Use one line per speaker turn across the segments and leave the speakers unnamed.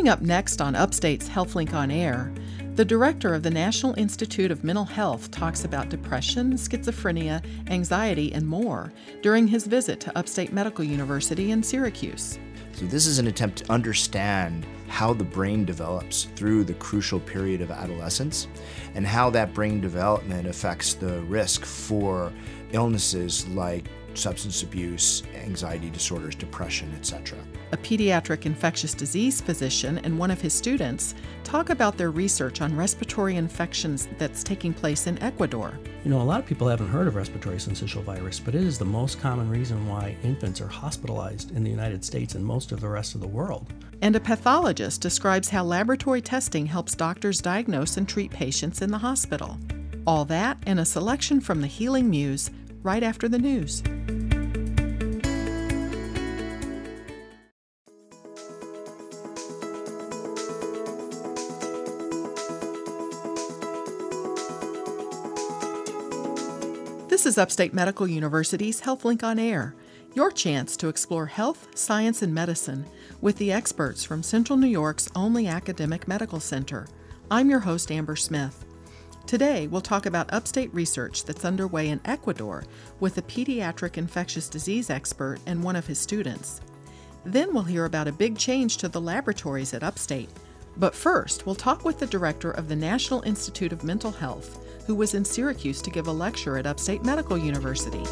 Coming up next on Upstate's HealthLink on Air, the director of the National Institute of Mental Health talks about depression, schizophrenia, anxiety, and more during his visit to Upstate Medical University in Syracuse.
So, this is an attempt to understand how the brain develops through the crucial period of adolescence and how that brain development affects the risk for illnesses like substance abuse, anxiety disorders, depression, etc.
A pediatric infectious disease physician and one of his students talk about their research on respiratory infections that's taking place in Ecuador.
You know, a lot of people haven't heard of respiratory syncytial virus, but it is the most common reason why infants are hospitalized in the United States and most of the rest of the world.
And a pathologist describes how laboratory testing helps doctors diagnose and treat patients in the hospital. All that and a selection from the Healing Muse right after the news. Is Upstate Medical University's HealthLink on Air, your chance to explore health, science, and medicine with the experts from Central New York's only academic medical center. I'm your host, Amber Smith. Today, we'll talk about upstate research that's underway in Ecuador with a pediatric infectious disease expert and one of his students. Then we'll hear about a big change to the laboratories at Upstate. But first, we'll talk with the director of the National Institute of Mental Health, who was in Syracuse to give a lecture at Upstate Medical University.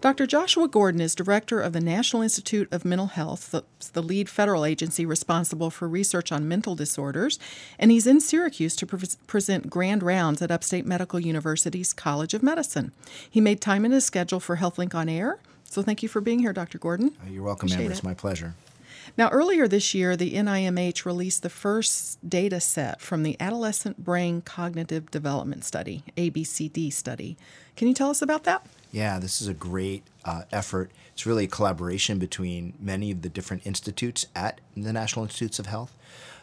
Dr. Joshua Gordon is director of the National Institute of Mental Health, the, the, lead federal agency responsible for research on mental disorders, and he's in Syracuse to pre- present grand rounds at Upstate Medical University's College of Medicine. He made time in his schedule for HealthLink on Air, so thank you for being here, Dr. Gordon.
Uh, you're welcome, Appreciate Amber. It. It's my pleasure.
Now, earlier this year, the NIMH released the first data set from the Adolescent Brain Cognitive Development Study, ABCD study. Can you tell us about that?
Yeah, this is a great uh, effort. It's really a collaboration between many of the different institutes at the National Institutes of Health.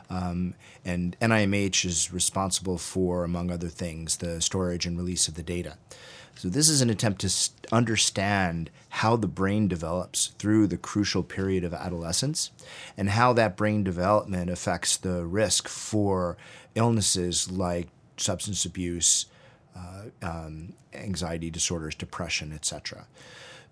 Um, and NIMH is responsible for, among other things, the storage and release of the data. So, this is an attempt to understand how the brain develops through the crucial period of adolescence and how that brain development affects the risk for illnesses like substance abuse, uh, um, anxiety disorders, depression, etc.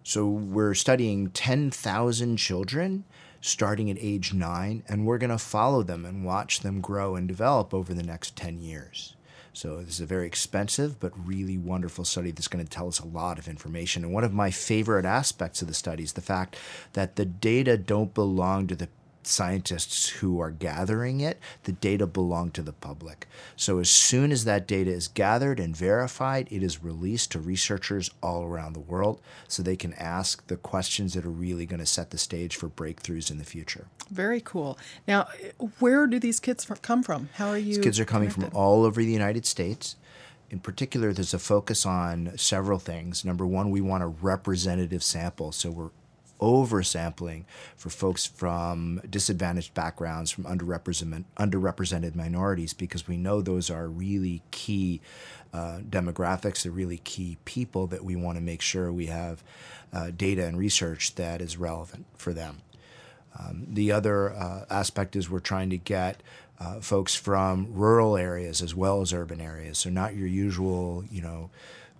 So we're studying 10,000 children starting at age nine, and we're going to follow them and watch them grow and develop over the next 10 years. So this is a very expensive but really wonderful study that's going to tell us a lot of information. And one of my favorite aspects of the study is the fact that the data don't belong to the scientists who are gathering it, the data belong to the public. So as soon as that data is gathered and verified, it is released to researchers all around the world so they can ask the questions that are really going to set the stage for breakthroughs in the future.
Very cool. Now, where do these kids come from? How are you?
These kids are coming connected? from all over the United States. In particular, there's a focus on several things. Number one, we want a representative sample. So we're oversampling for folks from disadvantaged backgrounds, from underrepresented, underrepresented minorities, because we know those are really key uh, demographics, they're really key people that we want to make sure we have uh, data and research that is relevant for them. Um, the other uh, aspect is we're trying to get uh, folks from rural areas as well as urban areas. So not your usual, you know,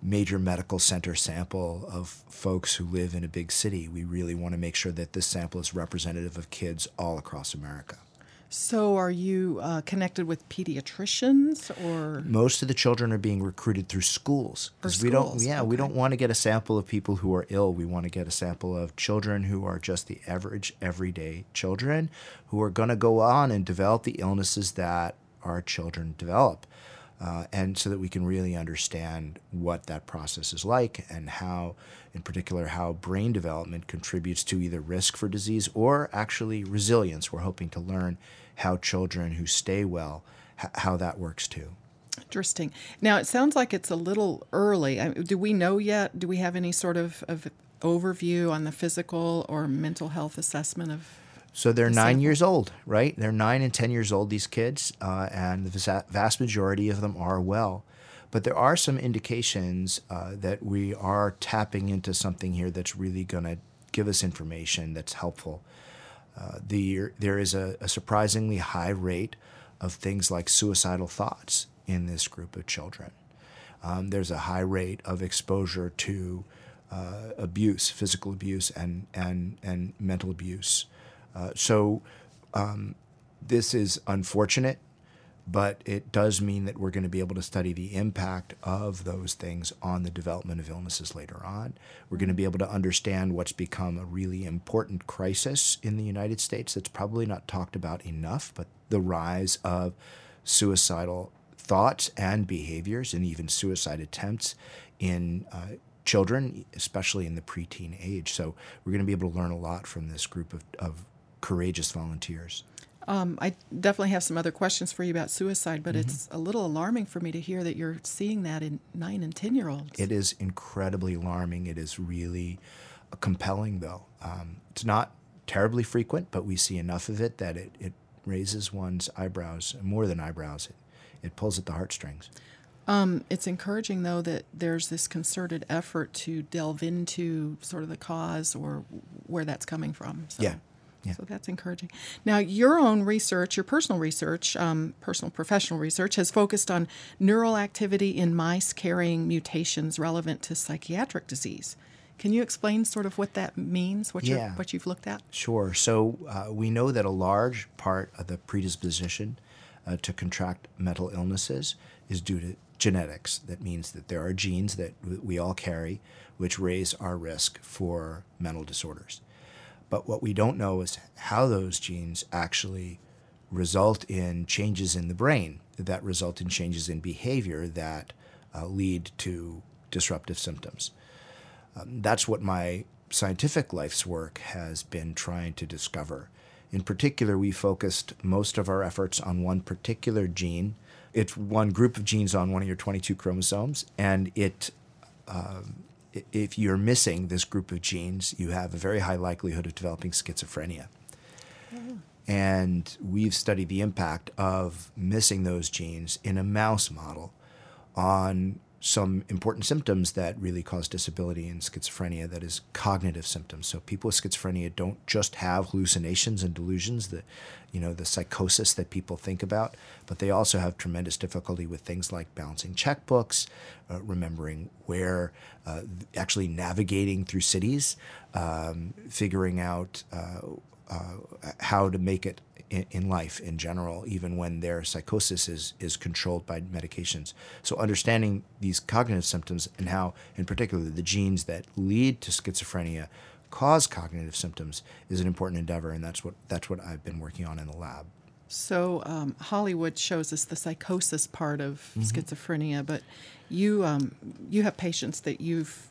major medical center sample of folks who live in a big city. We really want to make sure that this sample is representative of kids all across America.
So, are you uh, connected with pediatricians, or
most of the children are being recruited through schools?
Because
we don't, yeah, okay. we don't want to get a sample of people who are ill. We want to get a sample of children who are just the average, everyday children who are going to go on and develop the illnesses that our children develop uh, and so that we can really understand what that process is like and how, in particular, how brain development contributes to either risk for disease or actually resilience. We're hoping to learn how children who stay well, h- how that works too.
Interesting. Now, it sounds like it's a little early. do we know yet? Do we have any sort of, of overview on the physical or mental health assessment of
so they're nine years old, right? They're nine and 10 years old, these kids, uh, and the vast majority of them are well. But there are some indications uh, that we are tapping into something here that's really going to give us information that's helpful. Uh, the, there is a, a surprisingly high rate of things like suicidal thoughts in this group of children. Um, there's a high rate of exposure to uh, abuse, physical abuse, and and and mental abuse. Uh, so um, this is unfortunate, but it does mean that we're going to be able to study the impact of those things on the development of illnesses later on. We're going to be able to understand what's become a really important crisis in the United States that's probably not talked about enough, but the rise of suicidal thoughts and behaviors and even suicide attempts in uh, children, especially in the preteen age. So we're going to be able to learn a lot from this group of, of courageous volunteers.
Um, I definitely have some other questions for you about suicide, but mm-hmm. it's a little alarming for me to hear that you're seeing that in nine and 10 year olds.
It is incredibly alarming. It is really compelling, though. Um, it's not terribly frequent, but we see enough of it that it, it raises one's eyebrows, more than eyebrows, it, it pulls at the heartstrings.
Um, it's encouraging, though, that there's this concerted effort to delve into sort of the cause or where that's coming from.
So. Yeah.
Yeah. So that's encouraging. Now, your own research, your personal research, um, personal professional research, has focused on neural activity in mice carrying mutations relevant to psychiatric disease. Can you explain sort of what that means, what,
yeah.
what you've looked at?
Sure. So uh, we know that a large part of the predisposition uh, to contract mental illnesses is due to genetics. That means that there are genes that we all carry which raise our risk for mental disorders. But what we don't know is how those genes actually result in changes in the brain that result in changes in behavior that uh, lead to disruptive symptoms. Um, that's what my scientific life's work has been trying to discover. In particular, we focused most of our efforts on one particular gene. It's one group of genes on one of your 22 chromosomes, and it um, if you're missing this group of genes, you have a very high likelihood of developing schizophrenia. And we've studied the impact of missing those genes in a mouse model on some important symptoms that really cause disability in schizophrenia that is cognitive symptoms. So people with schizophrenia don't just have hallucinations and delusions the you know the psychosis that people think about but they also have tremendous difficulty with things like balancing checkbooks uh, remembering where uh, actually navigating through cities um, figuring out uh, uh how to make it in, in life in general, even when their psychosis is, is controlled by medications. So, understanding these cognitive symptoms and how, in particular, the genes that lead to schizophrenia cause cognitive symptoms is an important endeavor, and that's what that's what I've been working on in the lab.
So um, Hollywood shows us the psychosis part of mm-hmm. schizophrenia, but you um, you have patients that you've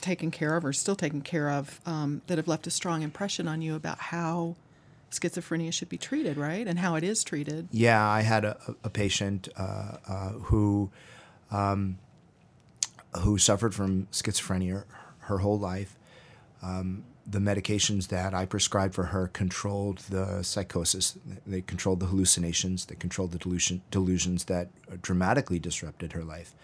taken care of or still taken care of um, that have left a strong impression on you about how schizophrenia should be treated, right? And how it is treated.
Yeah, I had a, a patient uh, uh, who um, who suffered from schizophrenia her whole life. Um, the medications that I prescribed for her controlled the psychosis. They controlled the hallucinations. They controlled the delusion, delusions that dramatically disrupted her life.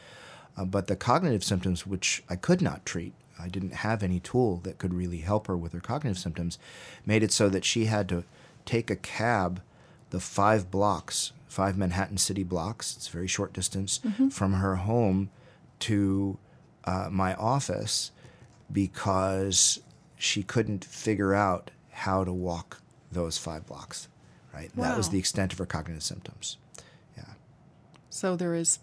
Uh, but the cognitive symptoms, which I could not treat, I didn't have any tool that could really help her with her cognitive symptoms, made it so that she had to take a cab the five blocks, five Manhattan City blocks, it's a very short distance mm-hmm. from her home to uh, my office because she couldn't figure out how to walk those five blocks. Right? Wow. That was the extent of her cognitive symptoms. Yeah.
So there is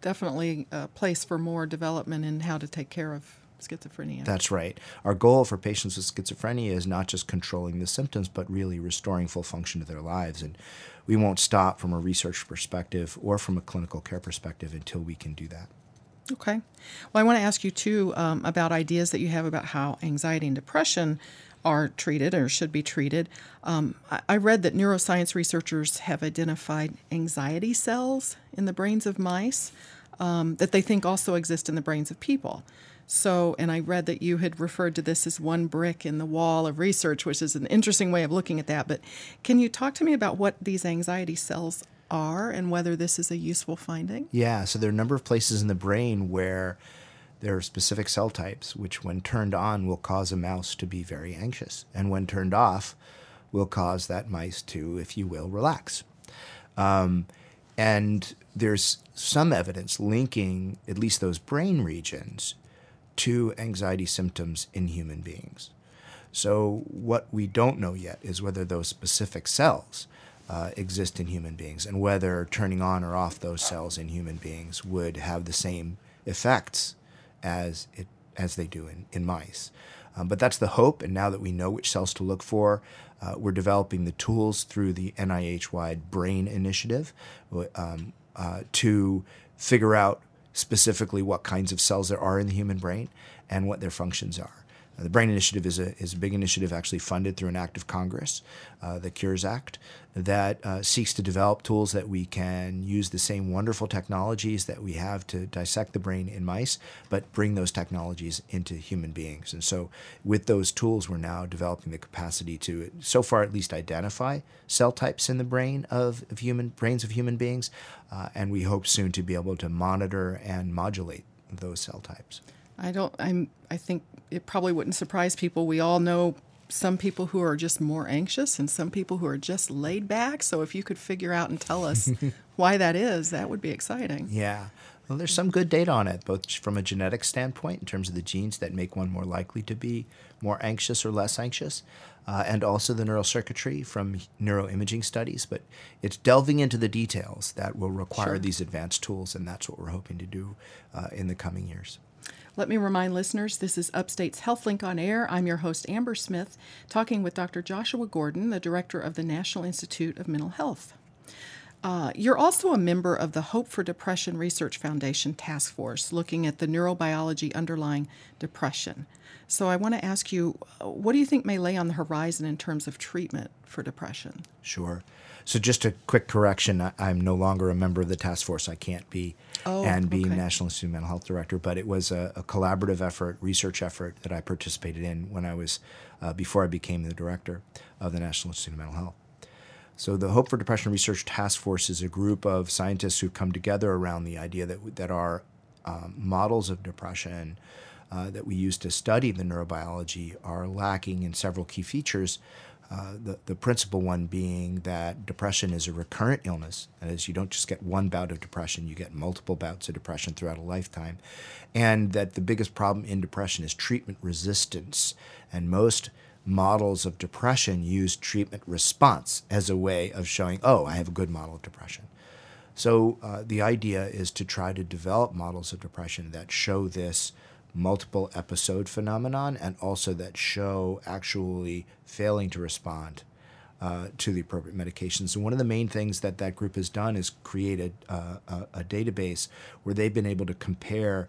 definitely a place for more development in how to take care of schizophrenia.
That's right. Our goal for patients with schizophrenia is not just controlling the symptoms, but really restoring full function to their lives. And we won't stop from a research perspective or from a clinical care perspective until we can do that.
Okay. Well, I want to ask you too um, about ideas that you have about how anxiety and depression are treated or should be treated. Um, I, I read that neuroscience researchers have identified anxiety cells in the brains of mice um, that they think also exist in the brains of people. So, and I read that you had referred to this as one brick in the wall of research, which is an interesting way of looking at that. But can you talk to me about what these anxiety cells are and whether this is a useful finding?
Yeah, so there are a number of places in the brain where there are specific cell types which, when turned on, will cause a mouse to be very anxious, and when turned off, will cause that mice to, if you will, relax. Um, and there's some evidence linking at least those brain regions to anxiety symptoms in human beings. So, what we don't know yet is whether those specific cells uh, exist in human beings and whether turning on or off those cells in human beings would have the same effects as, it, as they do in, in mice. Um, but that's the hope, and now that we know which cells to look for, uh, we're developing the tools through the NIH wide BRAIN initiative um, uh, to figure out specifically what kinds of cells there are in the human brain and what their functions are. Uh, the BRAIN Initiative is a, is a big initiative actually funded through an act of Congress, uh, the Cures Act, that uh, seeks to develop tools that we can use the same wonderful technologies that we have to dissect the brain in mice, but bring those technologies into human beings. And so, with those tools, we're now developing the capacity to, so far at least, identify cell types in the brain of, of human brains of human beings, uh, and we hope soon to be able to monitor and modulate those cell types.
I don't. I'm. I think it probably wouldn't surprise people. We all know some people who are just more anxious and some people who are just laid back. So if you could figure out and tell us why that is, that would be exciting.
Yeah. Well, there's some good data on it, both from a genetic standpoint in terms of the genes that make one more likely to be more anxious or less anxious, uh, and also the neural circuitry from neuroimaging studies. But it's delving into the details that will require sure. these advanced tools, and that's what we're hoping to do uh, in the coming years.
Let me remind listeners this is Upstate's HealthLink on Air. I'm your host, Amber Smith, talking with Dr. Joshua Gordon, the director of the National Institute of Mental Health. Uh, you're also a member of the Hope for Depression Research Foundation Task Force, looking at the neurobiology underlying depression. So I want to ask you, what do you think may lay on the horizon in terms of treatment for depression?
Sure. So just a quick correction: I, am no longer a member of the task force. I can't be
oh,
and be
okay.
National Institute of Mental Health director. But it was a, a, collaborative effort, research effort that I participated in when I was uh, before I became the director of the National Institute of Mental Health. So the Hope for Depression Research Task Force is a group of scientists who have come together around the idea that that our um, models of depression. Uh, that we use to study the neurobiology are lacking in several key features, uh, the, the principal one being that depression is a recurrent illness. That is, you don't just get one bout of depression, you get multiple bouts of depression throughout a lifetime. And that the biggest problem in depression is treatment resistance. And most models of depression use treatment response as a way of showing, oh, I have a good model of depression. So uh, the idea is to try to develop models of depression that show this multiple episode phenomenon and also that show actually failing to respond uh, to the appropriate medications. And one of the main things that that group has done is created uh, a, a, database where they've been able to compare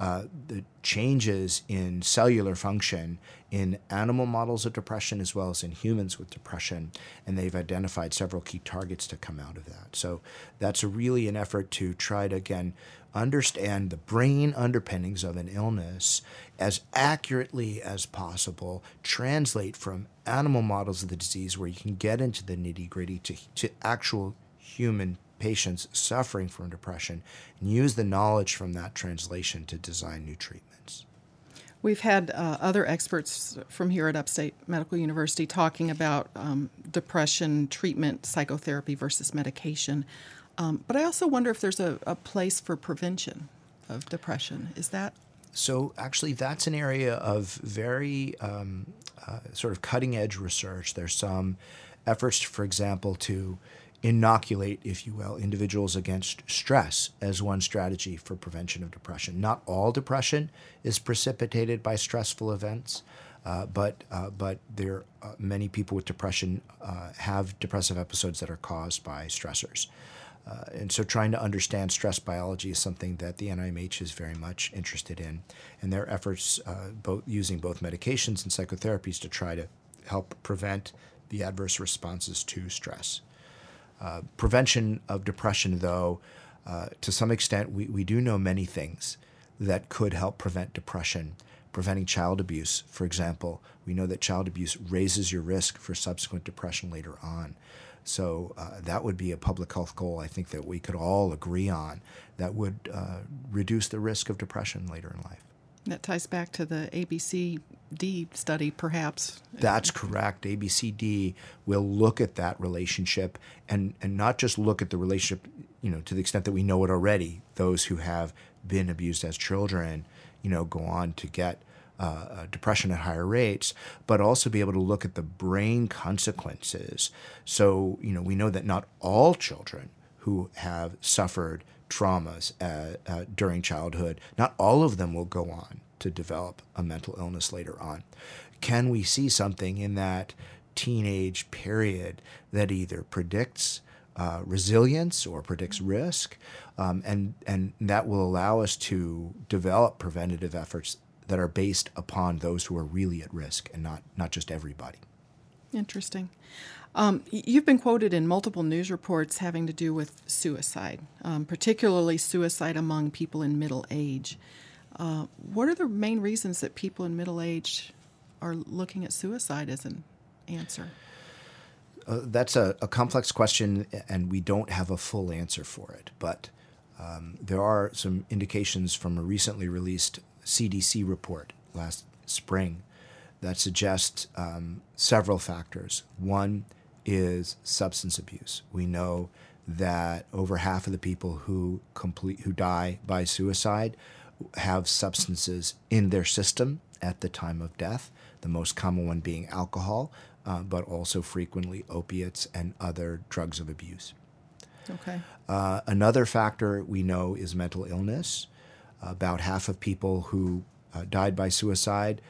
uh, the changes in cellular function in animal models of depression as well as in humans with depression. And they've identified several key targets to come out of that. So that's really an effort to try to, again, understand the brain underpinnings of an illness as accurately as possible, translate from animal models of the disease where you can get into the nitty gritty to, to actual human patients suffering from depression and use the knowledge from that translation to design new treatments.
We've had uh, other experts from here at Upstate Medical University talking about um, depression treatment, psychotherapy versus medication. Um, but I also wonder if there's a, a place for prevention of depression. Is that?
So, actually, that's an area of very um, uh, sort of cutting edge research. There's some efforts, for example, to inoculate, if you will, individuals against stress as one strategy for prevention of depression. Not all depression is precipitated by stressful events. Uh, but uh, but there uh, many people with depression uh, have depressive episodes that are caused by stressors. Uh, and so, trying to understand stress biology is something that the NIMH is very much interested in, and their efforts, uh, both using both medications and psychotherapies, to try to help prevent the adverse responses to stress. Uh, prevention of depression, though, uh, to some extent, we, we do know many things that could help prevent depression. Preventing child abuse, for example, we know that child abuse raises your risk for subsequent depression later on. So uh, that would be a public health goal I think that we could all agree on that would uh, reduce the risk of depression later in life.
That ties back to the ABCD study, perhaps.
That's correct. ABCD will look at that relationship and, and not just look at the relationship, you know, to the extent that we know it already. Those who have been abused as children, you know, go on to get uh, uh, depression at higher rates, but also be able to look at the brain consequences. So, you know, we know that not all children who have suffered traumas uh, uh, during childhood, not all of them will go on to develop a mental illness later on. Can we see something in that teenage period that either predicts uh, resilience or predicts risk, um, and and that will allow us to develop preventative efforts that are based upon those who are really at risk and not not just everybody.
Interesting. Um, you've been quoted in multiple news reports having to do with suicide, um, particularly suicide among people in middle age. Uh, what are the main reasons that people in middle age are looking at suicide as an answer?
Uh, that's a, a, complex question, and we don't have a full answer for it. But um, there are some indications from a recently released CDC report last spring that suggests um, several factors. One is substance abuse. We know that over half of the people who complete who die by suicide have substances in their system at the time of death. The most common one being alcohol, uh, but also frequently opiates and other drugs of abuse.
Okay.
Uh, another factor we know is mental illness. About half of people who uh, died by suicide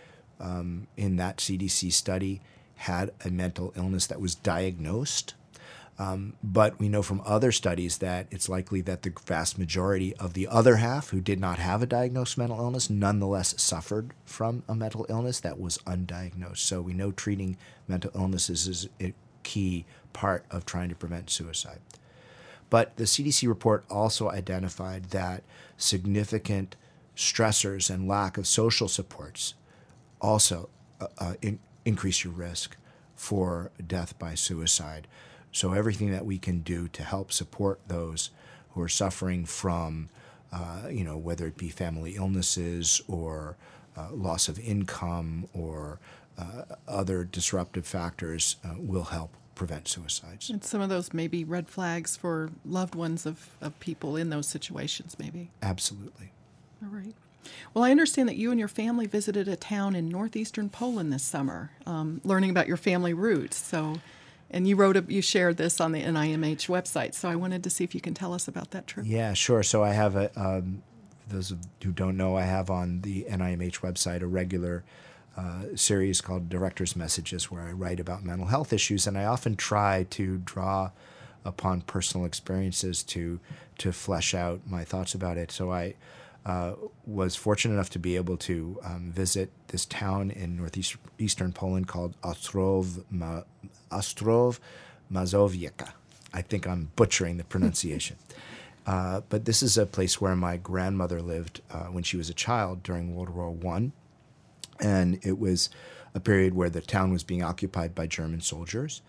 um, in that CDC study had a mental illness that was diagnosed. Um, but we know from other studies that it's likely that the vast majority of the other half who did not have a diagnosed mental illness nonetheless suffered from a mental illness that was undiagnosed. So we know treating mental illnesses is a key part of trying to prevent suicide. But the CDC report also identified that significant stressors and lack of social supports also uh, uh, in, increase your risk for death by suicide. So, everything that we can do to help support those who are suffering from, uh, you know, whether it be family illnesses or uh, loss of income or uh, other disruptive factors will help prevent suicides.
And some of those may be red flags for loved ones of, of people in those situations, maybe.
Absolutely.
All right. Well, I understand that you and your family visited a town in northeastern Poland this summer, um, learning about your family roots. So, and you wrote, a, you shared this on the NIMH website. So I wanted to see if you can tell us about that trip.
Yeah, sure. So I have a, um, those who don't know, I have on the NIMH website a regular uh, series called Director's Messages, where I write about mental health issues, and I often try to draw upon personal experiences to to flesh out my thoughts about it. So I uh, was fortunate enough to be able to um, visit this town in northeastern Poland called Ostrov, Ma- Ostrov Mazowiecka. I think I'm butchering the pronunciation. uh, but this is a place where my grandmother lived uh, when she was a child during World War One, and it was a period where the town was being occupied by German soldiers.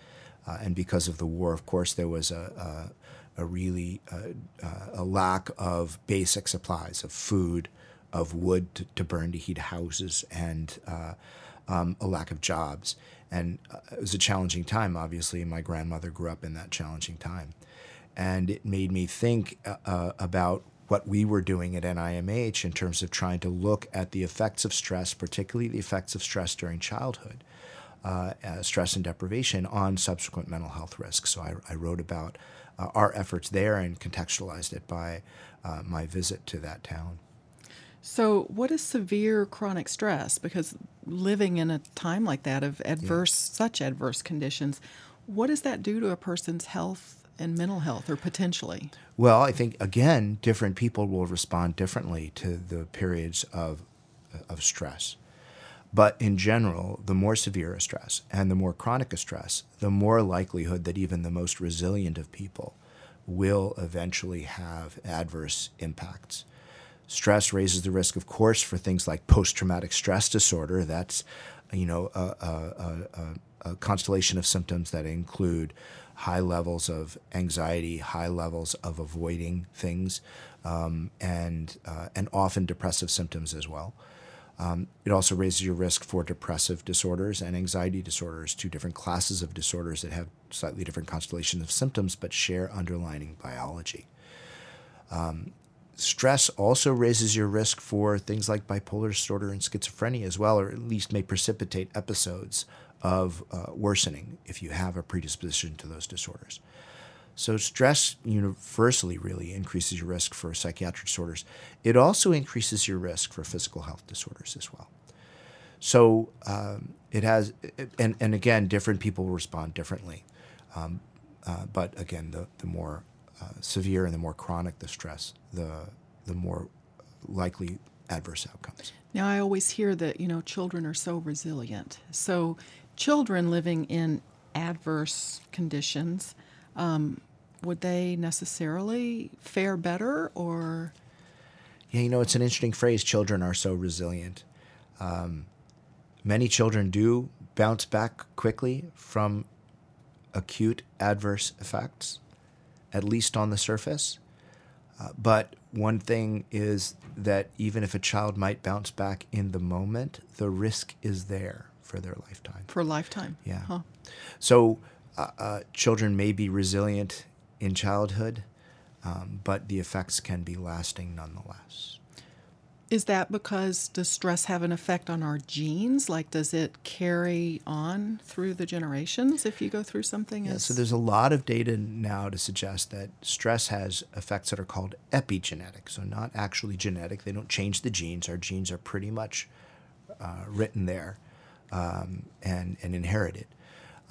Uh, and because of the war, of course, there was a, a really uh, uh, a lack of basic supplies of food, of wood to, to burn to heat houses, and uh, um, a lack of jobs. And it was a challenging time, obviously. My grandmother grew up in that challenging time. And it made me think about what we were doing at NIMH in terms of trying to look at the effects of stress, particularly the effects of stress during childhood. Uh, uh, stress and deprivation on subsequent mental health risks. So I, I wrote about uh, our efforts there and contextualized it by uh, my visit to that town.
So, what is severe chronic stress? Because living in a time like that of adverse, yeah. such adverse conditions, what does that do to a person's health and mental health, or potentially?
Well, I think again, different people will respond differently to the periods of of stress. But in general, the more severe a stress and the more chronic a stress, the more likelihood that even the most resilient of people will eventually have adverse impacts. Stress raises the risk, of course, for things like post traumatic stress disorder. That's, you know, a, a, a, a constellation of symptoms that include high levels of anxiety, high levels of avoiding things, um, and uh, and often depressive symptoms as well. Um, it also raises your risk for depressive disorders and anxiety disorders, two different classes of disorders that have slightly different constellations of symptoms but share underlying biology. Um, stress also raises your risk for things like bipolar disorder and schizophrenia as well, or at least may precipitate episodes of uh, worsening if you have a predisposition to those disorders. So, stress universally really increases your risk for psychiatric disorders. It also increases your risk for physical health disorders as well. So, um, it has, and, and again, different people respond differently. Um, uh, but again, the, the more severe and the more chronic the stress, the, the more likely adverse outcomes.
Now, I always hear that, you know, children are so resilient. So, children living in adverse conditions, um, would they necessarily fare better or?
Yeah, you know, it's an interesting phrase children are so resilient. Um, many children do bounce back quickly from acute adverse effects, at least on the surface. Uh, but one thing is that even if a child might bounce back in the moment, the risk is there for their lifetime.
For a lifetime.
Yeah.
Huh.
So uh, uh, children may be resilient in childhood, um, but the effects can be lasting nonetheless.
Is that because does stress have an effect on our genes? Like, does it carry on through the generations if you go through something?
Yeah,
as...
so there's a lot of data now to suggest that stress has effects that are called epigenetic, so not actually genetic. They don't change the genes. Our genes are pretty much uh, written there um, and, and inherited.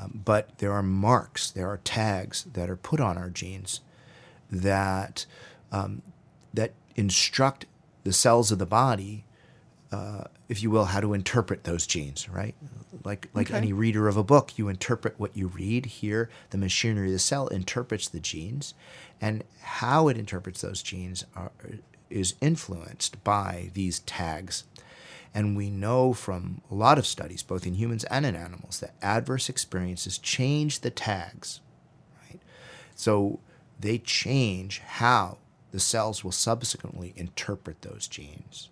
Um, but there are marks, there are tags that are put on our genes that um, that instruct the cells of the body, uh, if you will, how to interpret those genes. Right, like like
Okay.
any reader of a book, you interpret what you read. Here, the machinery of the cell interprets the genes, and how it interprets those genes are, is influenced by these tags. And we know from a lot of studies, both in humans and in animals, that adverse experiences change the tags. Right? So they change how the cells will subsequently interpret those genes.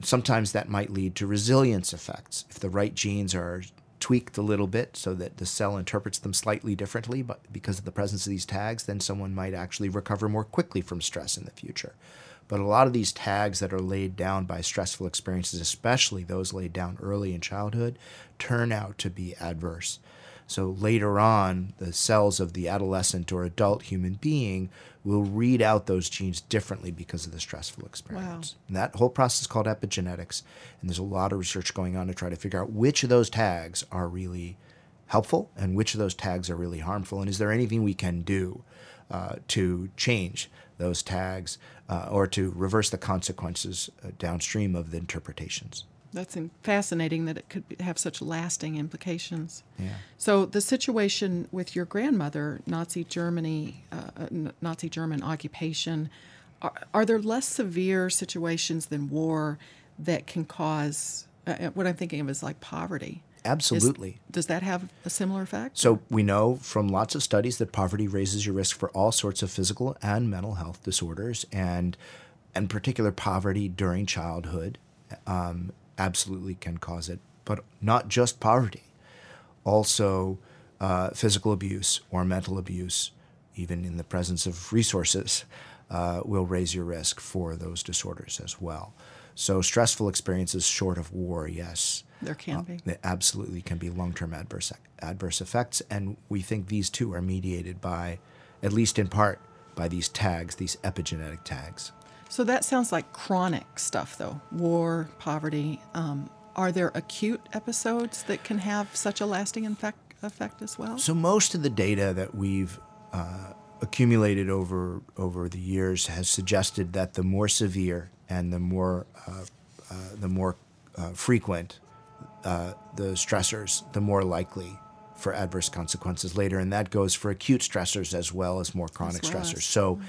Sometimes that might lead to resilience effects. If the right genes are tweaked a little bit so that the cell interprets them slightly differently, but because of the presence of these tags, then someone might actually recover more quickly from stress in the future. But a lot of these tags that are laid down by stressful experiences, especially those laid down early in childhood, turn out to be adverse. So later on, the cells of the adolescent or adult human being will read out those genes differently because of the stressful experience. And that whole process is called epigenetics. And there's a lot of research going on to try to figure out which of those tags are really helpful and which of those tags are really harmful. And is there anything we can do uh, to change those tags uh, or to reverse the consequences uh, downstream of the interpretations?
That's in- fascinating that it could have such lasting implications.
Yeah.
So the situation with your grandmother, Nazi Germany, uh, uh, Nazi German occupation, are, are there less severe situations than war that can cause? Uh, uh, what I'm thinking of is like poverty. Is-
Absolutely.
does that have a similar effect?
So we know from lots of studies that poverty raises your risk for all sorts of physical and mental health disorders, and in particular poverty during childhood um, absolutely can cause it. But not just poverty, also uh, physical abuse or mental abuse, even in the presence of resources, uh, will raise your risk for those disorders as well. So stressful experiences short of war, yes,
there can be.
there absolutely can be long-term adverse adverse effects, and we think these too are mediated by, at least in part, by these tags, these epigenetic tags.
So that sounds like chronic stuff, though. War, poverty. Um, are there acute episodes that can have such a lasting effect, effect as well?
So most of the data that we've uh, accumulated over over the years has suggested that the more severe and the more uh, uh, the more uh, frequent uh, the stressors, the more likely for adverse consequences later, and that goes for acute stressors as well as more chronic
well
stressors.
as-
So,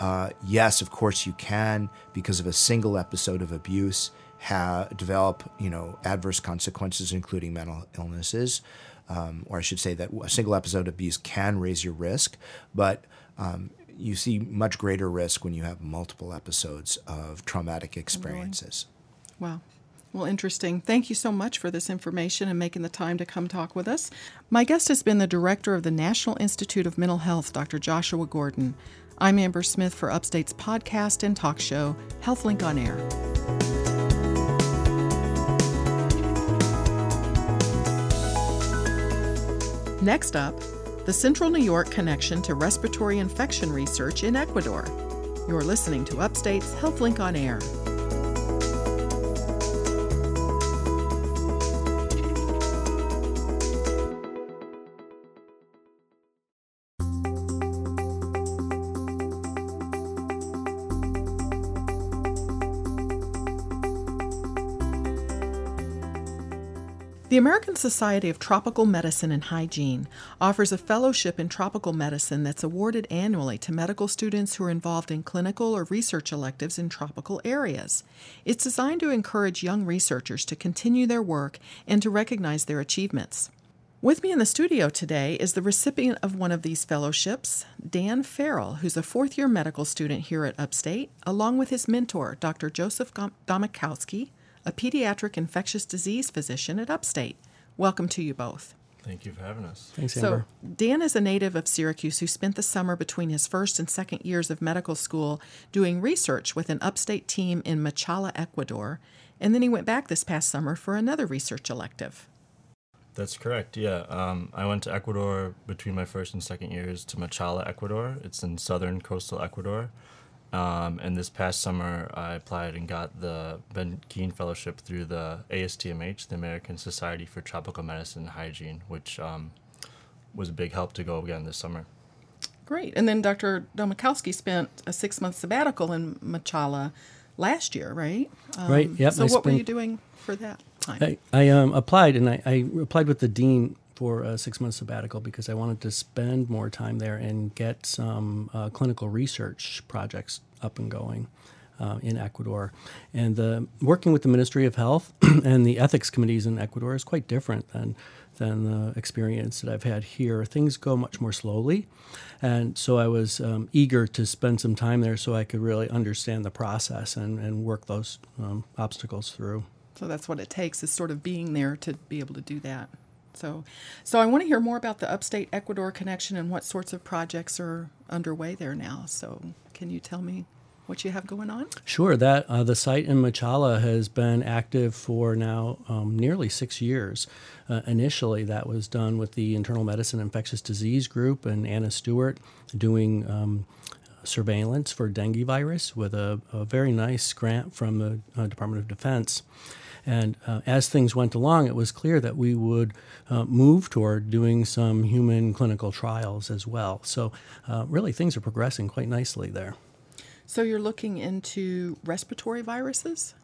uh, yes, of course, you can because of a single episode of abuse ha- develop you know adverse consequences, including mental illnesses. Um, or I should say that a single episode of abuse can raise your risk, but um, you see much greater risk when you have multiple episodes of traumatic experiences.
Wow. Well, interesting. Thank you so much for this information and making the time to come talk with us. My guest has been the director of the National Institute of Mental Health, Dr. Joshua Gordon. I'm Amber Smith for Upstate's podcast and talk show, HealthLink on Air. Next up, the Central New York connection to respiratory infection research in Ecuador. You're listening to Upstate's HealthLink on Air. American Society of Tropical Medicine and Hygiene offers a fellowship in tropical medicine that's awarded annually to medical students who are involved in clinical or research electives in tropical areas. It's designed to encourage young researchers to continue their work and to recognize their achievements. With me in the studio today is the recipient of one of these fellowships, Dan Farrell, who's a fourth year medical student here at Upstate, along with his mentor, Dr. Joseph Domachowske a pediatric infectious disease physician at Upstate. Welcome to you both.
Thank you for having us.
Thanks, Amber.
So, Dan is a native of Syracuse who spent the summer between his first and second years of medical school doing research with an upstate team in Machala, Ecuador, and then he went back this past summer for another research elective.
That's correct, yeah. Um, I went to Ecuador between my first and second years to Machala, Ecuador. It's in southern coastal Ecuador. Um, and this past summer, I applied and got the Ben Kean Fellowship through the ASTMH, the American Society for Tropical Medicine and Hygiene, which um, was a big help to go again this summer.
Great. And then Dr. Domachowske spent a six month sabbatical in Machala last year, right?
Um, right, yep.
So, I what spent, were you doing for that time?
I, I um, applied, and I, I applied with the dean for a six month sabbatical because I wanted to spend more time there and get some uh, clinical research projects up and going. Uh, in Ecuador. And the, working with the Ministry of Health and the ethics committees in Ecuador is quite different than, than the experience that I've had here. Things go much more slowly. And so I was um, eager to spend some time there so I could really understand the process and, and work those um, obstacles through.
So that's what it takes is sort of being there to be able to do that. So, so I want to hear more about the Upstate Ecuador connection and what sorts of projects are underway there now. So, can you tell me what you have going on?
Sure. That uh, the site in Machala has been active for now um, nearly six years. Uh, initially, that was done with the Internal Medicine Infectious Disease Group and Anna Stewart doing. Um, surveillance for dengue virus with a, a, very nice grant from the uh, Department of Defense. And uh, as things went along, it was clear that we would uh, move toward doing some human clinical trials as well. So, uh, really, things are progressing quite nicely there.
So, you're looking into respiratory viruses?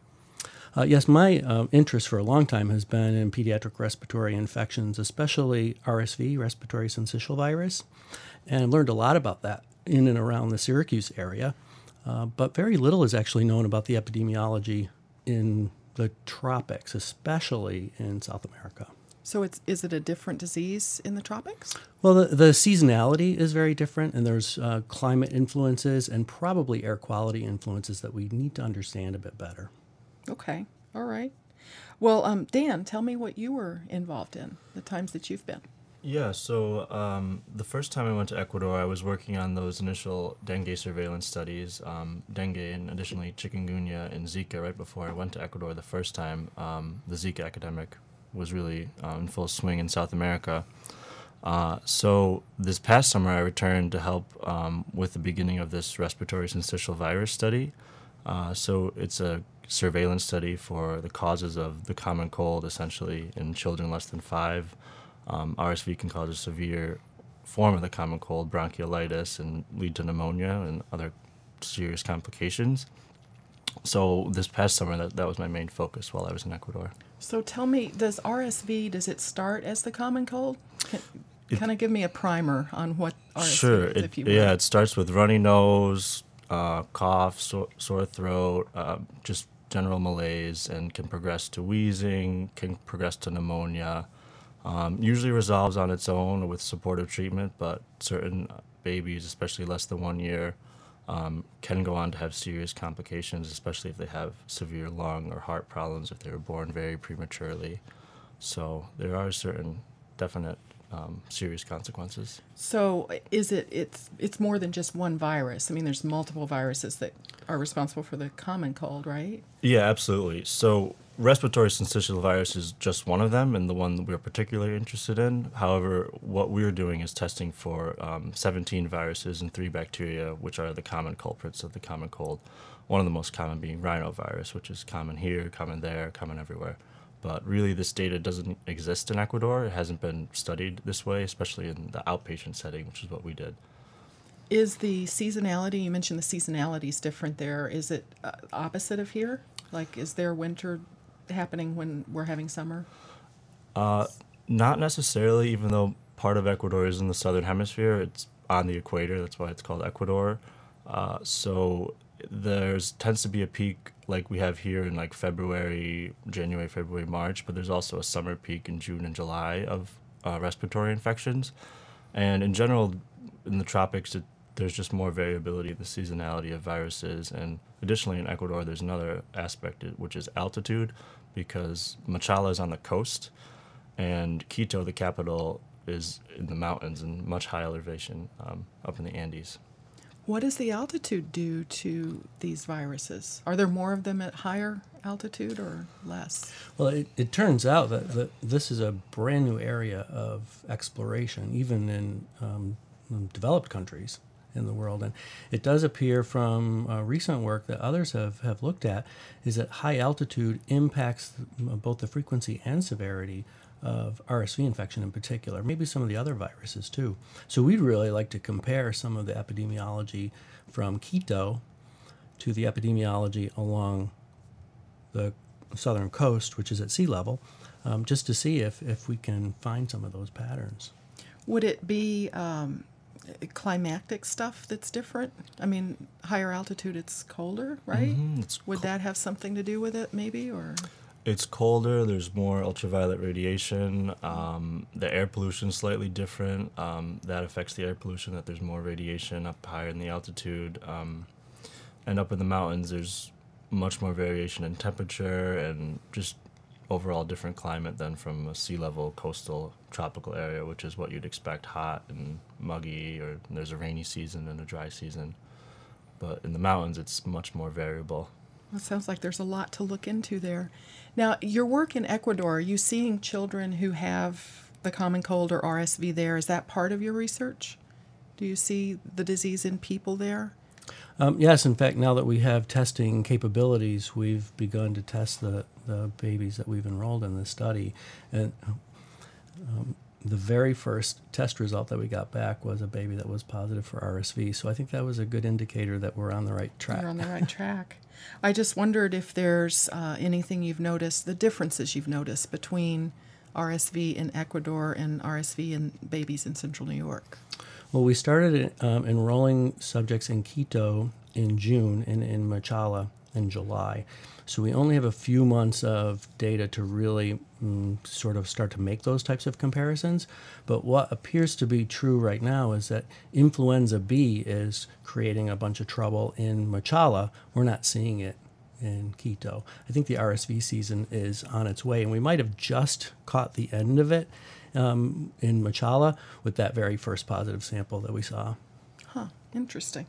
Uh, yes, my uh, interest for a long time has been in pediatric respiratory infections, especially RSV, respiratory syncytial virus, and I've learned a lot about that in and around the Syracuse area. Uh, but very little is actually known about the epidemiology in the tropics, especially in South America.
So it's is it a different disease in the tropics?
Well, the, the seasonality is very different, and there's uh, climate influences and probably air quality influences that we need to understand a bit better.
Okay, all right. Well, um, Dan, tell me what you were involved in the times that you've been.
Yeah, so um, the first time I went to Ecuador, I was working on those initial dengue surveillance studies, um, dengue and additionally chikungunya and Zika. Right before I went to Ecuador the first time, um, the Zika epidemic was really uh, in full swing in South America. Uh, so this past summer, I returned to help um, with the beginning of this respiratory syncytial virus study. Uh, so it's a surveillance study for the causes of the common cold, essentially in children less than five. Um, RSV can cause a severe form of the common cold, bronchiolitis, and lead to pneumonia and other serious complications. So this past summer, that, that was my main focus while I was in Ecuador.
So tell me, does RSV does it start as the common cold? Can, kind of give me a primer on what RSV
sure,
is,
if you will. Yeah, it starts with runny nose, uh, cough, so, sore throat, uh, just general malaise, and can progress to wheezing, can progress to pneumonia, um, usually resolves on its own with supportive treatment, but certain babies, especially less than one year, um, can go on to have serious complications, especially if they have severe lung or heart problems if they were born very prematurely. So there are certain definite um, serious consequences.
So is it it's it's more than just one virus? I mean, there's multiple viruses that are responsible for the common cold, right?
Yeah, absolutely. So respiratory syncytial virus is just one of them and the one that we're particularly interested in. However, what we're doing is testing for um, 17 viruses and three bacteria, which are the common culprits of the common cold. One of the most common being rhinovirus, which is common here, common there, common everywhere. But really, this data doesn't exist in Ecuador. It hasn't been studied this way, especially in the outpatient setting, which is what we did.
Is the seasonality, you mentioned the seasonality is different there. Is it uh, opposite of here? Like, is there winter happening when we're having summer?
Uh, not necessarily, even though part of Ecuador is in the southern hemisphere. It's on the equator. That's why it's called Ecuador. Uh, so there's tends to be a peak like we have here in like February, January, February, March, but there's also a summer peak in June and July of uh, respiratory infections. And in general, in the tropics, it, there's just more variability in the seasonality of viruses. And additionally, in Ecuador, there's another aspect, which is altitude, because Machala is on the coast, and Quito, the capital, is in the mountains and much high elevation um, up in the Andes.
What does the altitude do to these viruses? Are there more of them at higher altitude or less?
Well, it, it turns out that, that this is a brand new area of exploration, even in um, developed countries in the world. And it does appear from uh, recent work that others have, have looked at is that high altitude impacts both the frequency and severity of RSV infection in particular, maybe some of the other viruses too. So we'd really like to compare some of the epidemiology from Quito to the epidemiology along the southern coast, which is at sea level, um, just to see if, if we can find some of those patterns.
Would it be um, climatic stuff that's different? I mean, higher altitude, it's colder, right?
Mm-hmm, it's
Would that have something to do with it, maybe, or?
It's colder. There's more ultraviolet radiation. Um, the air pollution is slightly different. Um, that affects the air pollution. That there's more radiation up higher in the altitude, um, and up in the mountains there's much more variation in temperature and just overall different climate than from a sea level coastal tropical area, which is what you'd expect hot and muggy, or there's a rainy season and a dry season. But in the mountains, it's much more variable.
It sounds like there's a lot to look into there. Now, your work in Ecuador, are you seeing children who have the common cold or RSV there? Is that part of your research? Do you see the disease in people there?
Um, yes, in fact, now that we have testing capabilities, we've begun to test the, the babies that we've enrolled in this study. And um, the very first test result that we got back was a baby that was positive for RSV. So I think that was a good indicator that we're on the right track.
You're on the right track. I just wondered if there's uh, anything you've noticed, the differences you've noticed between RSV in Ecuador and RSV in babies in central New York.
Well, we started um, enrolling subjects in Quito in June and in Machala in July. So we only have a few months of data to really mm, sort of start to make those types of comparisons. But what appears to be true right now is that influenza B is creating a bunch of trouble in Machala. We're not seeing it in Quito. I think the RSV season is on its way, and we might have just caught the end of it um, in Machala with that very first positive sample that we saw.
Huh, interesting.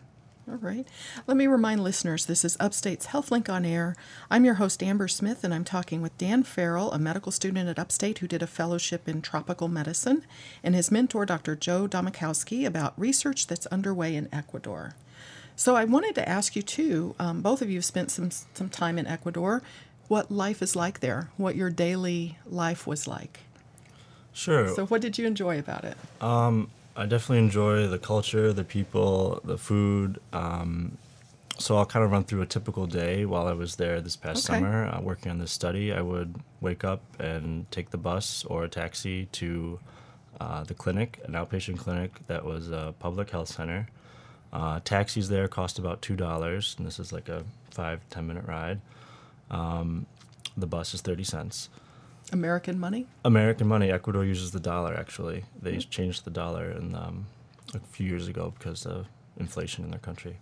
All right. Let me remind listeners this is Upstate's HealthLink on Air. I'm your host, Amber Smith, and I'm talking with Dan Farrell, a medical student at Upstate who did a fellowship in tropical medicine, and his mentor, Dr. Joe Domachowske, about research that's underway in Ecuador. So I wanted to ask you, too, um, both of you have spent some, some time in Ecuador, what life is like there, what your daily life was like.
Sure.
So, what did you enjoy about it?
Um, I definitely enjoy the culture, the people, the food. Um, so I'll kind of run through a typical day while I was there this past
Okay.
summer uh, working on this study. I would wake up and take the bus or a taxi to uh, the clinic, an outpatient clinic that was a public health center. Uh, taxis there cost about two dollars, and this is like a five ten minute ride. Um, the bus is thirty cents.
American money?
American money. Ecuador uses the dollar. Actually, they changed the dollar in, um, a few years ago because of inflation in their country.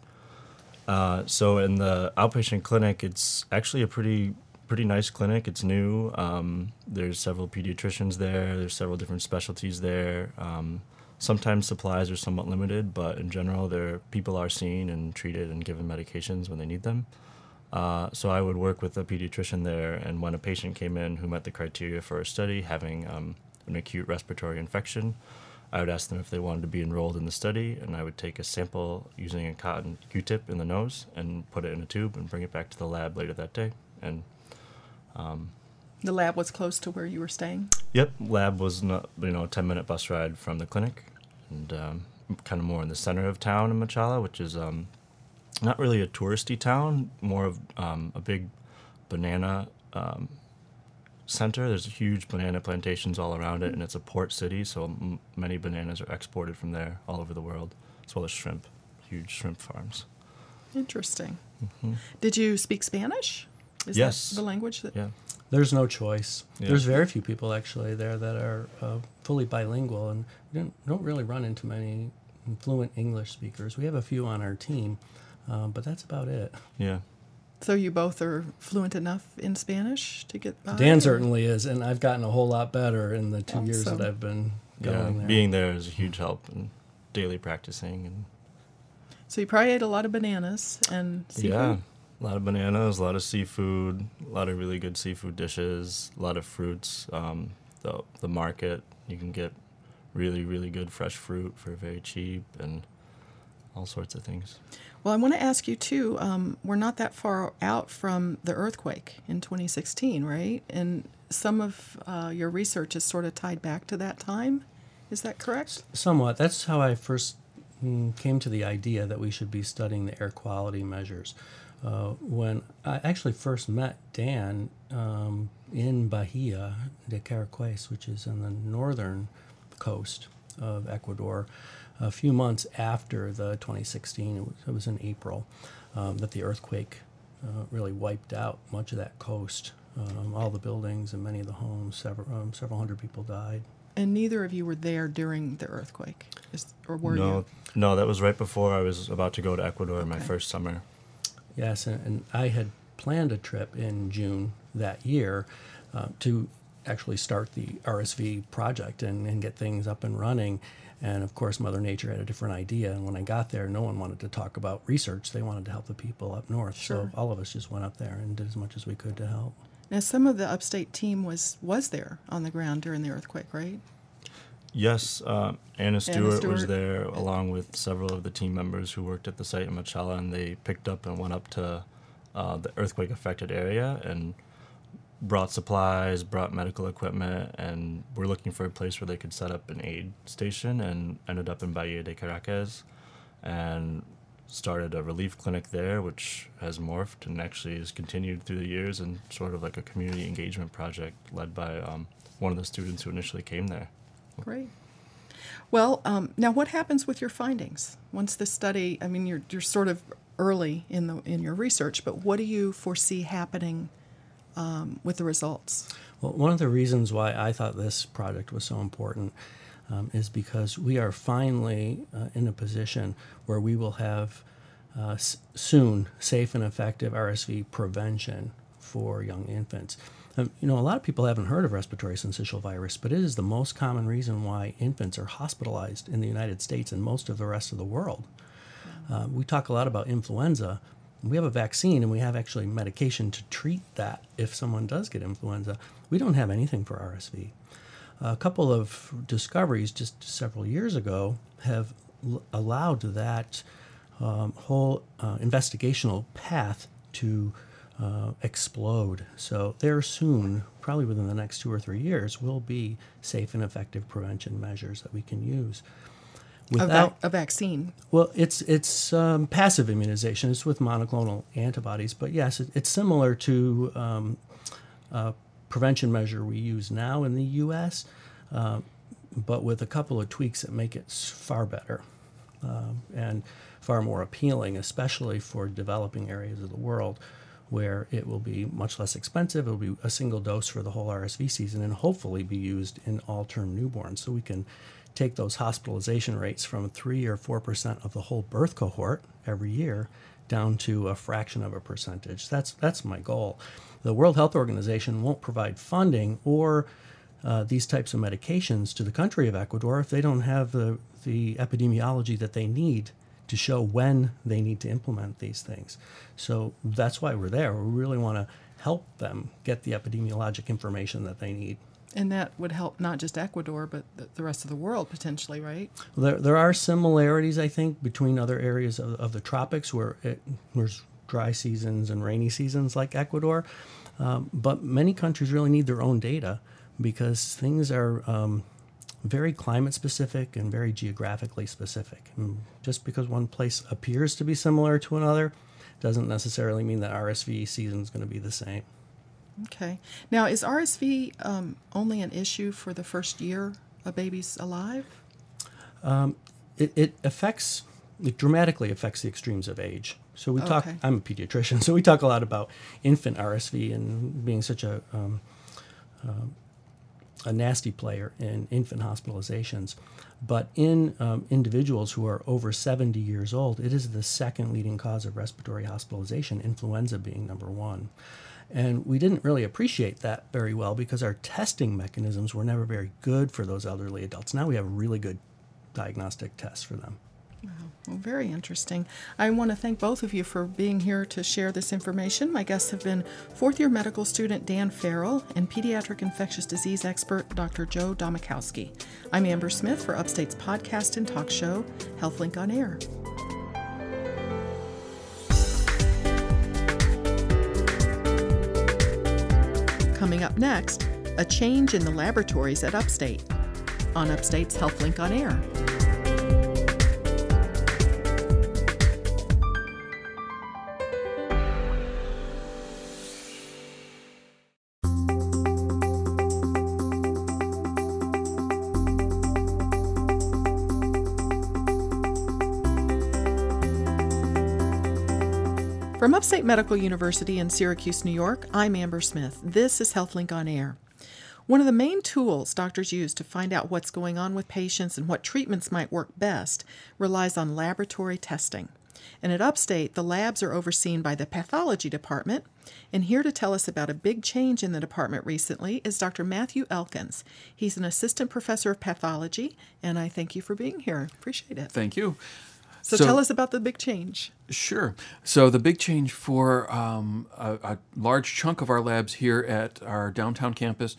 Uh, so in the outpatient clinic, it's actually a pretty pretty nice clinic. It's new. Um, there's several pediatricians there. There's several different specialties there. Um, sometimes supplies are somewhat limited, but in general, there people are seen and treated and given medications when they need them. Uh, so I would work with a pediatrician there, and when a patient came in who met the criteria for a study, having um, an acute respiratory infection, I would ask them if they wanted to be enrolled in the study, and I would take a sample using a cotton Q-tip in the nose and put it in a tube and bring it back to the lab later that day. And
um, the lab was close to where you were staying.
Yep, lab was not, you know a ten minute bus ride from the clinic, and um, kind of more in the center of town in Machala, which is um, not really a touristy town, more of um, a big banana um, center. There's huge banana plantations all around it, and it's a port city, so m- many bananas are exported from there all over the world, as well as shrimp, huge shrimp farms.
Interesting. Mm-hmm. Did you speak Spanish?
Is yes.
the language that?
Yeah.
There's no choice. Yeah. There's very few people actually there that are uh, fully bilingual, and we don't, don't really run into many fluent English speakers. We have a few on our team, um, but that's about it.
Yeah.
So you both are fluent enough in Spanish to get by?
Dan or? certainly is, and I've gotten a whole lot better in the two awesome. years that I've been going
yeah,
there.
Being there is a huge help and daily practicing and.
So you probably ate a lot of bananas and seafood.
Yeah, a lot of bananas, a lot of seafood, a lot of really good seafood dishes, a lot of fruits. Um, the the market you can get really really good fresh fruit for very cheap and all sorts of things.
Well, I want to ask you too. Um, we're not that far out from the earthquake in 2016, right? And some of uh, your research is sort of tied back to that time. Is that correct?
Somewhat. That's how I first mm, came to the idea that we should be studying the air quality measures. Uh, when I actually first met Dan um, in Bahia de Caraquez, which is on the northern coast of Ecuador, a few months after the 2016, it was, it was in April, um, that the earthquake uh, really wiped out much of that coast. Um, all the buildings and many of the homes, several, um, several hundred people died.
And neither of you were there during the earthquake, Is, or were
no,
you?
No, that was right before I was about to go to Ecuador okay. my first summer.
Yes, and, and, I had planned a trip in June that year uh, to actually start the RSV project and, and get things up and running. And of course, Mother Nature had a different idea. And when I got there, no one wanted to talk about research. They wanted to help the people up north. Sure. So all of us just went up there and did as much as we could to help.
Now, some of the upstate team was was there on the ground during the earthquake, right?
Yes, uh, Anna, Stewart Anna, Stewart was there along with several of the team members who worked at the site in Machala, and they picked up and went up to uh, the earthquake affected area and brought supplies, brought medical equipment, and were looking for a place where they could set up an aid station and ended up in Bahia de Caraquez and started a relief clinic there, which has morphed and actually has continued through the years and sort of like a community engagement project led by um, one of the students who initially came there.
Great. Well, um, now what happens with your findings once the study? I mean, you're you're sort of early in the in your research, but what do you foresee happening um, with the results?
Well, one of the reasons why I thought this project was so important um, is because we are finally uh, in a position where we will have uh, s- soon safe and effective RSV prevention for young infants. Um, you know, a lot of people haven't heard of respiratory syncytial virus, but it is the most common reason why infants are hospitalized in the United States and most of the rest of the world. Uh, we talk a lot about influenza, we have a vaccine and we have actually medication to treat that if someone does get influenza. We don't have anything for RSV. A couple of discoveries just several years ago have l- allowed that um, whole uh, investigational path to uh, explode. So, there soon, probably within the next two or three years, will be safe and effective prevention measures that we can use
without a, a vaccine.
Well, it's it's um, passive immunization. It's with monoclonal antibodies, but yes, it, it's similar to um, a prevention measure we use now in the U.S., uh, but with a couple of tweaks that make it far better um, and far more appealing, especially for developing areas of the world where it will be much less expensive. It will be a single dose for the whole RSV season and hopefully be used in all term newborns. So we can take those hospitalization rates from 3 or 4% of the whole birth cohort every year down to a fraction of a percentage. That's that's my goal. The World Health Organization won't provide funding or uh, these types of medications to the country of Ecuador if they don't have the, the epidemiology that they need to show when they need to implement these things. So that's why we're there. We really want to help them get the epidemiologic information that they need.
And that would help not just Ecuador, but the rest of the world potentially, right?
There, there are similarities, I think, between other areas of, of the tropics where it, there's dry seasons and rainy seasons like Ecuador. Um, but many countries really need their own data because things are um, very climate specific and very geographically specific. And just because one place appears to be similar to another doesn't necessarily mean that RSV season is going to be the same.
Okay. Now, is RSV um, only an issue for the first year a baby's alive?
Um, it, it affects, it dramatically affects the extremes of age. So we talk, I'm a pediatrician, so we talk a lot about infant RSV and being such a, um, um, a nasty player in infant hospitalizations. But in um, individuals who are over 70 years old, it is the second leading cause of respiratory hospitalization, influenza being number one. And we didn't really appreciate that very well because our testing mechanisms were never very good for those elderly adults. Now we have really good diagnostic tests for them.
Well, very interesting. I want to thank both of you for being here to share this information. My guests have been fourth year medical student Dan Farrell and pediatric infectious disease expert Dr. Joe Domachowske. I'm Amber Smith for Upstate's podcast and talk show, HealthLink on Air. Next, a change in the laboratories at Upstate on Upstate's HealthLink on Air. Upstate Medical University in Syracuse, New York, I'm Amber Smith. This is HealthLink on Air. One of the main tools doctors use to find out what's going on with patients and what treatments might work best relies on laboratory testing. And at Upstate, the labs are overseen by the pathology department. And here to tell us about a big change in the department recently is Dr. Matthew Elkins. He's an assistant professor of pathology, and I thank you for being here. Appreciate it.
Thank you.
So, tell us about the big change.
Sure. So the big change for um, a, a large chunk of our labs here at our downtown campus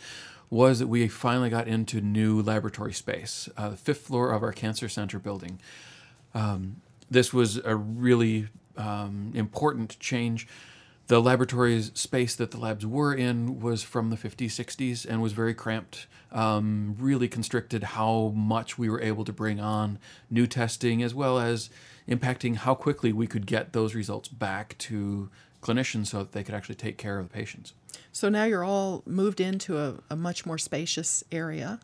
was that we finally got into new laboratory space, uh, the fifth floor of our cancer center building. Um, this was a really um, important change. The laboratory's space that the labs were in was from the 50s, 60s, and was very cramped. Um, really constricted how much we were able to bring on new testing, as well as impacting how quickly we could get those results back to clinicians so that they could actually take care of the patients.
So now you're all moved into a, a much more spacious area,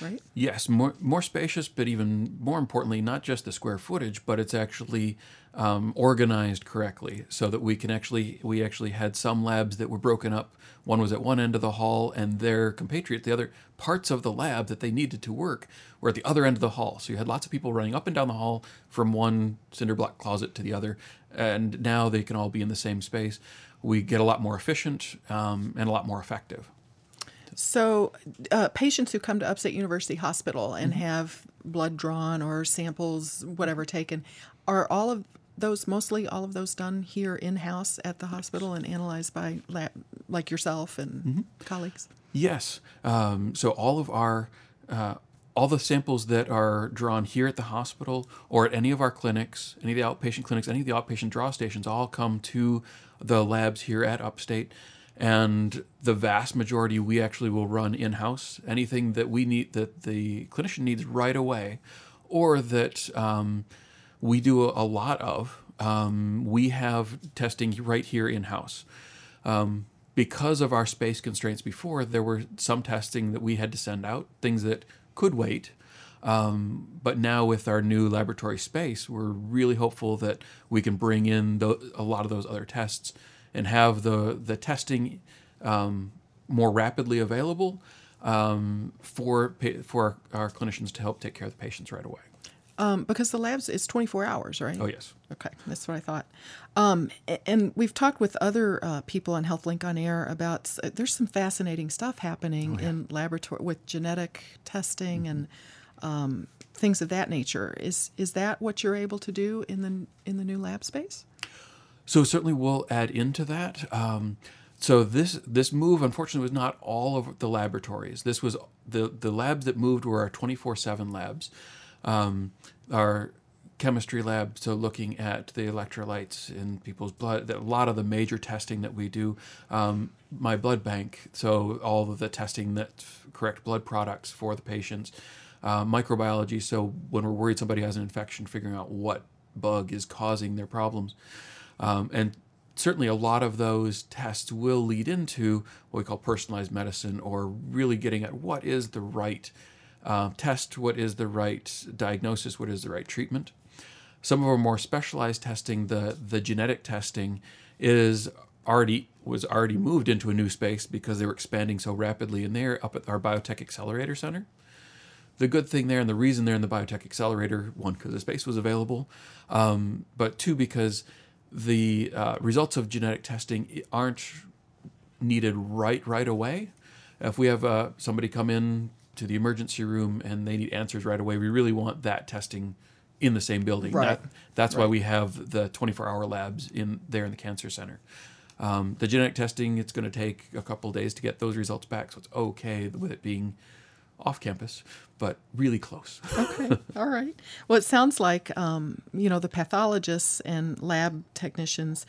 right?
Yes, more more spacious, but even more importantly, not just the square footage, but it's actually um, organized correctly, so that we can actually we actually had some labs that were broken up. One was at one end of the hall, and their compatriot, the other parts of the lab that they needed to work, were at the other end of the hall. So you had lots of people running up and down the hall from one cinder block closet to the other, and now they can all be in the same space. We get a lot more efficient um, and a lot more effective.
So, uh, patients who come to Upstate University Hospital and have blood drawn or samples, whatever, taken, are all of those mostly all of those done here in house at the hospital and analyzed by lab, like yourself and colleagues?
Yes. Um, so all of our uh, all the samples that are drawn here at the hospital or at any of our clinics, any of the outpatient clinics, any of the outpatient draw stations, all come to the labs here at Upstate. And the vast majority we actually will run in house. Anything that we need that the clinician needs right away, or that um, we do a, a lot of, um, we have testing right here in house. Um, because of our space constraints before, there were some testing that we had to send out, things that could wait. Um, but now with our new laboratory space, we're really hopeful that we can bring in a lot of those other tests and have the the testing um, more rapidly available um, for for our, our clinicians to help take care of the patients right away.
Um, because the labs it's 24 hours, right?
Oh yes.
Okay, that's what I thought. Um, and we've talked with other uh, people on HealthLink on Air about uh, there's some fascinating stuff happening in laboratory with genetic testing and um, things of that nature. Is is that what you're able to do in the in the new lab space?
So certainly we'll add into that. Um, so this this move, unfortunately, was not all of the laboratories. This was the the labs that moved were our twenty four seven labs, um, our chemistry lab. So looking at the electrolytes in people's blood, a lot of the major testing that we do. Um, my blood bank. So all of the testing that correct blood products for the patients. Uh, microbiology. So when we're worried somebody has an infection, figuring out what bug is causing their problems. Um, and certainly a lot of those tests will lead into what we call personalized medicine or really getting at what is the right uh, test, what is the right diagnosis, what is the right treatment. Some of our more specialized testing, the, the genetic testing, is already was already moved into a new space because they were expanding so rapidly in there up at our biotech accelerator center the good thing there and the reason they're in the biotech accelerator one because the space was available um, but two because the uh, results of genetic testing aren't needed right right away. If we have uh, somebody come in to the emergency room and they need answers right away we really want that testing in the same building.
Right.
That- that's why we have the 24 hour labs in there in the cancer center. Um, the genetic testing it's going to take a couple days to get those results back so it's okay with it being off campus, but really close.
Okay, all right. Well, it sounds like um, you know the pathologists and lab technicians.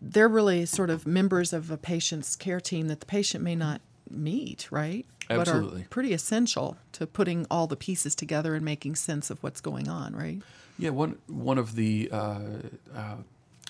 They're really sort of members of a patient's care team that the patient may not meet, right?
Absolutely.
But are pretty essential to putting all the pieces together and making sense of what's going on, right?
yeah, one one of the uh, uh,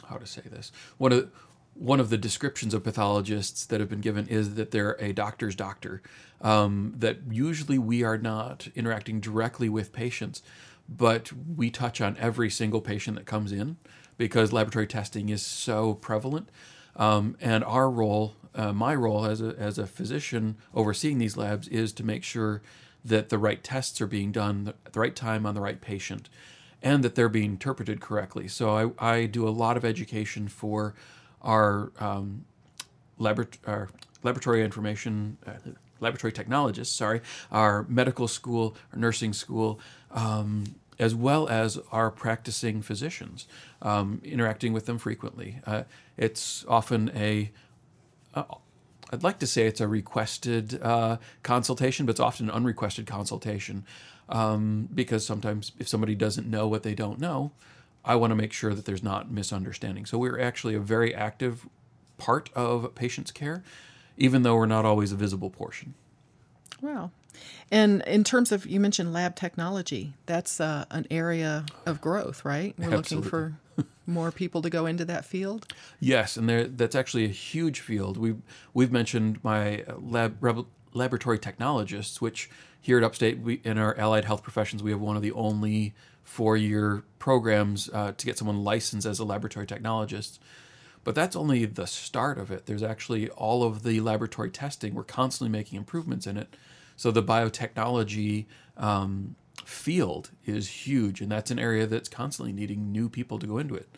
how to say this one of one of the descriptions of pathologists that have been given is that they're a doctor's doctor. Um, that usually we are not interacting directly with patients, but we touch on every single patient that comes in because laboratory testing is so prevalent. Um, and our role, uh, my role as a, as a physician overseeing these labs, is to make sure that the right tests are being done at the right time on the right patient and that they're being interpreted correctly. So I, I do a lot of education for our, um, labor- our laboratory information, uh, laboratory technologists, sorry, our medical school, our nursing school, um, as well as our practicing physicians, um, interacting with them frequently. Uh, it's often a uh, I'd like to say it's a requested uh, consultation, but it's often an unrequested consultation um, because sometimes if somebody doesn't know what they don't know, I want to make sure that there's not misunderstanding. So we're actually a very active part of patients' care, even though we're not always a visible portion.
Wow. And in terms of, you mentioned lab technology, that's uh, an area of growth, right? We're looking for more people to go into that field.
Yes, and there that's actually a huge field. We we've mentioned my lab reb- laboratory technologists, which here at Upstate, we in our allied health professions, we have one of the only four-year programs uh, to get someone licensed as a laboratory technologist. But that's only the start of it. There's actually all of the laboratory testing. We're constantly making improvements in it. So the biotechnology um, field is huge, and that's an area that's constantly needing new people to go into it.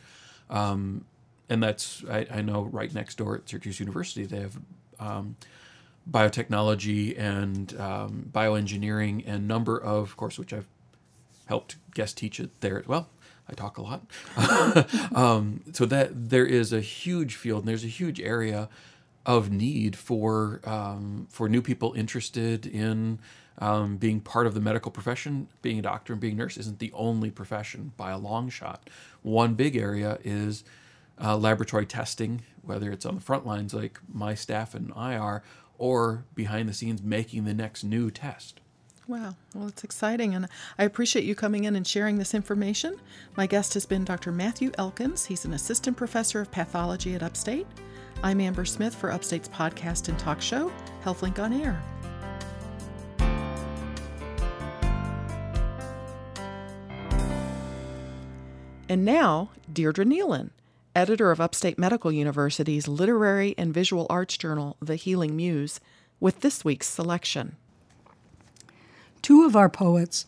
Um, and that's I, I know right next door at Syracuse University they have um, biotechnology and um, bioengineering and number of, of course, which I've helped guest teach it there as well. I talk a lot. um, so that there is a huge field and there's a huge area of need for um, for new people interested in um, being part of the medical profession. Being a doctor and being a nurse isn't the only profession by a long shot. One big area is uh, laboratory testing, whether it's on the front lines like my staff and I are, or behind the scenes making the next new test.
Wow. Well, it's exciting. And I appreciate you coming in and sharing this information. My guest has been Dr. Matthew Elkins. He's an assistant professor of pathology at Upstate. I'm Amber Smith for Upstate's podcast and talk show, HealthLink on Air. And now, Deirdre Nealon, editor of Upstate Medical University's literary and visual arts journal, The Healing Muse, with this week's selection.
Two of our poets,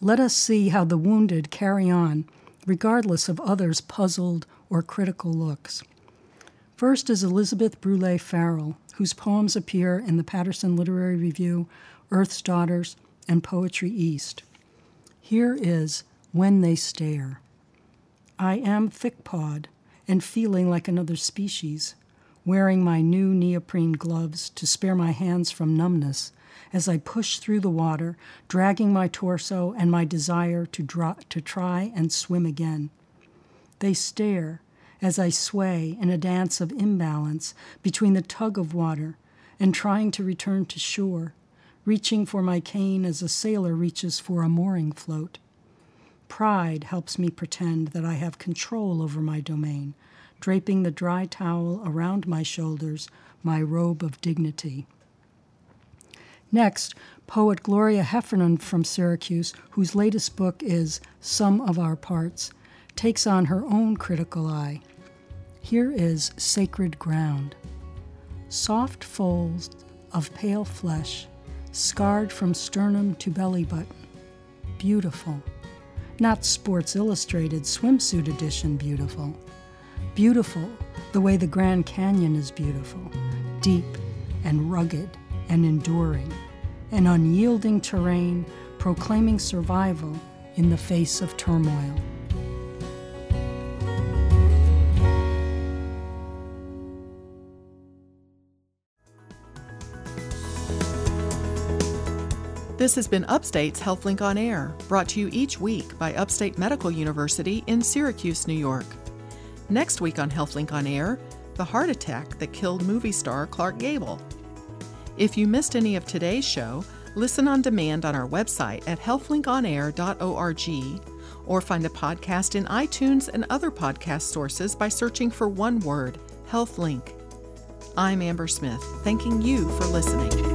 Let us see how the wounded carry on, regardless of others' puzzled or critical looks. First is Elizabeth Brule Farrell, whose poems appear in the Paterson Literary Review, Earth's Daughters, and Poetry East. Here is When They Stare. I am thick-pawed and feeling like another species, wearing my new neoprene gloves to spare my hands from numbness as I push through the water, dragging my torso and my desire to, to try and swim again. They stare as I sway in a dance of imbalance between the tug of water and trying to return to shore, reaching for my cane as a sailor reaches for a mooring float. Pride helps me pretend that I have control over my domain, draping the dry towel around my shoulders, my robe of dignity. Next, poet Gloria Heffernan from Syracuse, whose latest book is Some of Our Parts, takes on her own critical eye. Here is Sacred Ground. Soft folds of pale flesh, scarred from sternum to belly button. Beautiful. Not Sports Illustrated swimsuit edition beautiful. Beautiful the way the Grand Canyon is beautiful, deep and rugged and enduring, an unyielding terrain proclaiming survival in the face of turmoil.
This has been Upstate's HealthLink on Air, brought to you each week by Upstate Medical University in Syracuse, New York. Next week on HealthLink on Air, the heart attack that killed movie star Clark Gable. If you missed any of today's show, listen on demand on our website at healthlinkonair.org or find the podcast in iTunes and other podcast sources by searching for one word, HealthLink. I'm Amber Smith, thanking you for listening.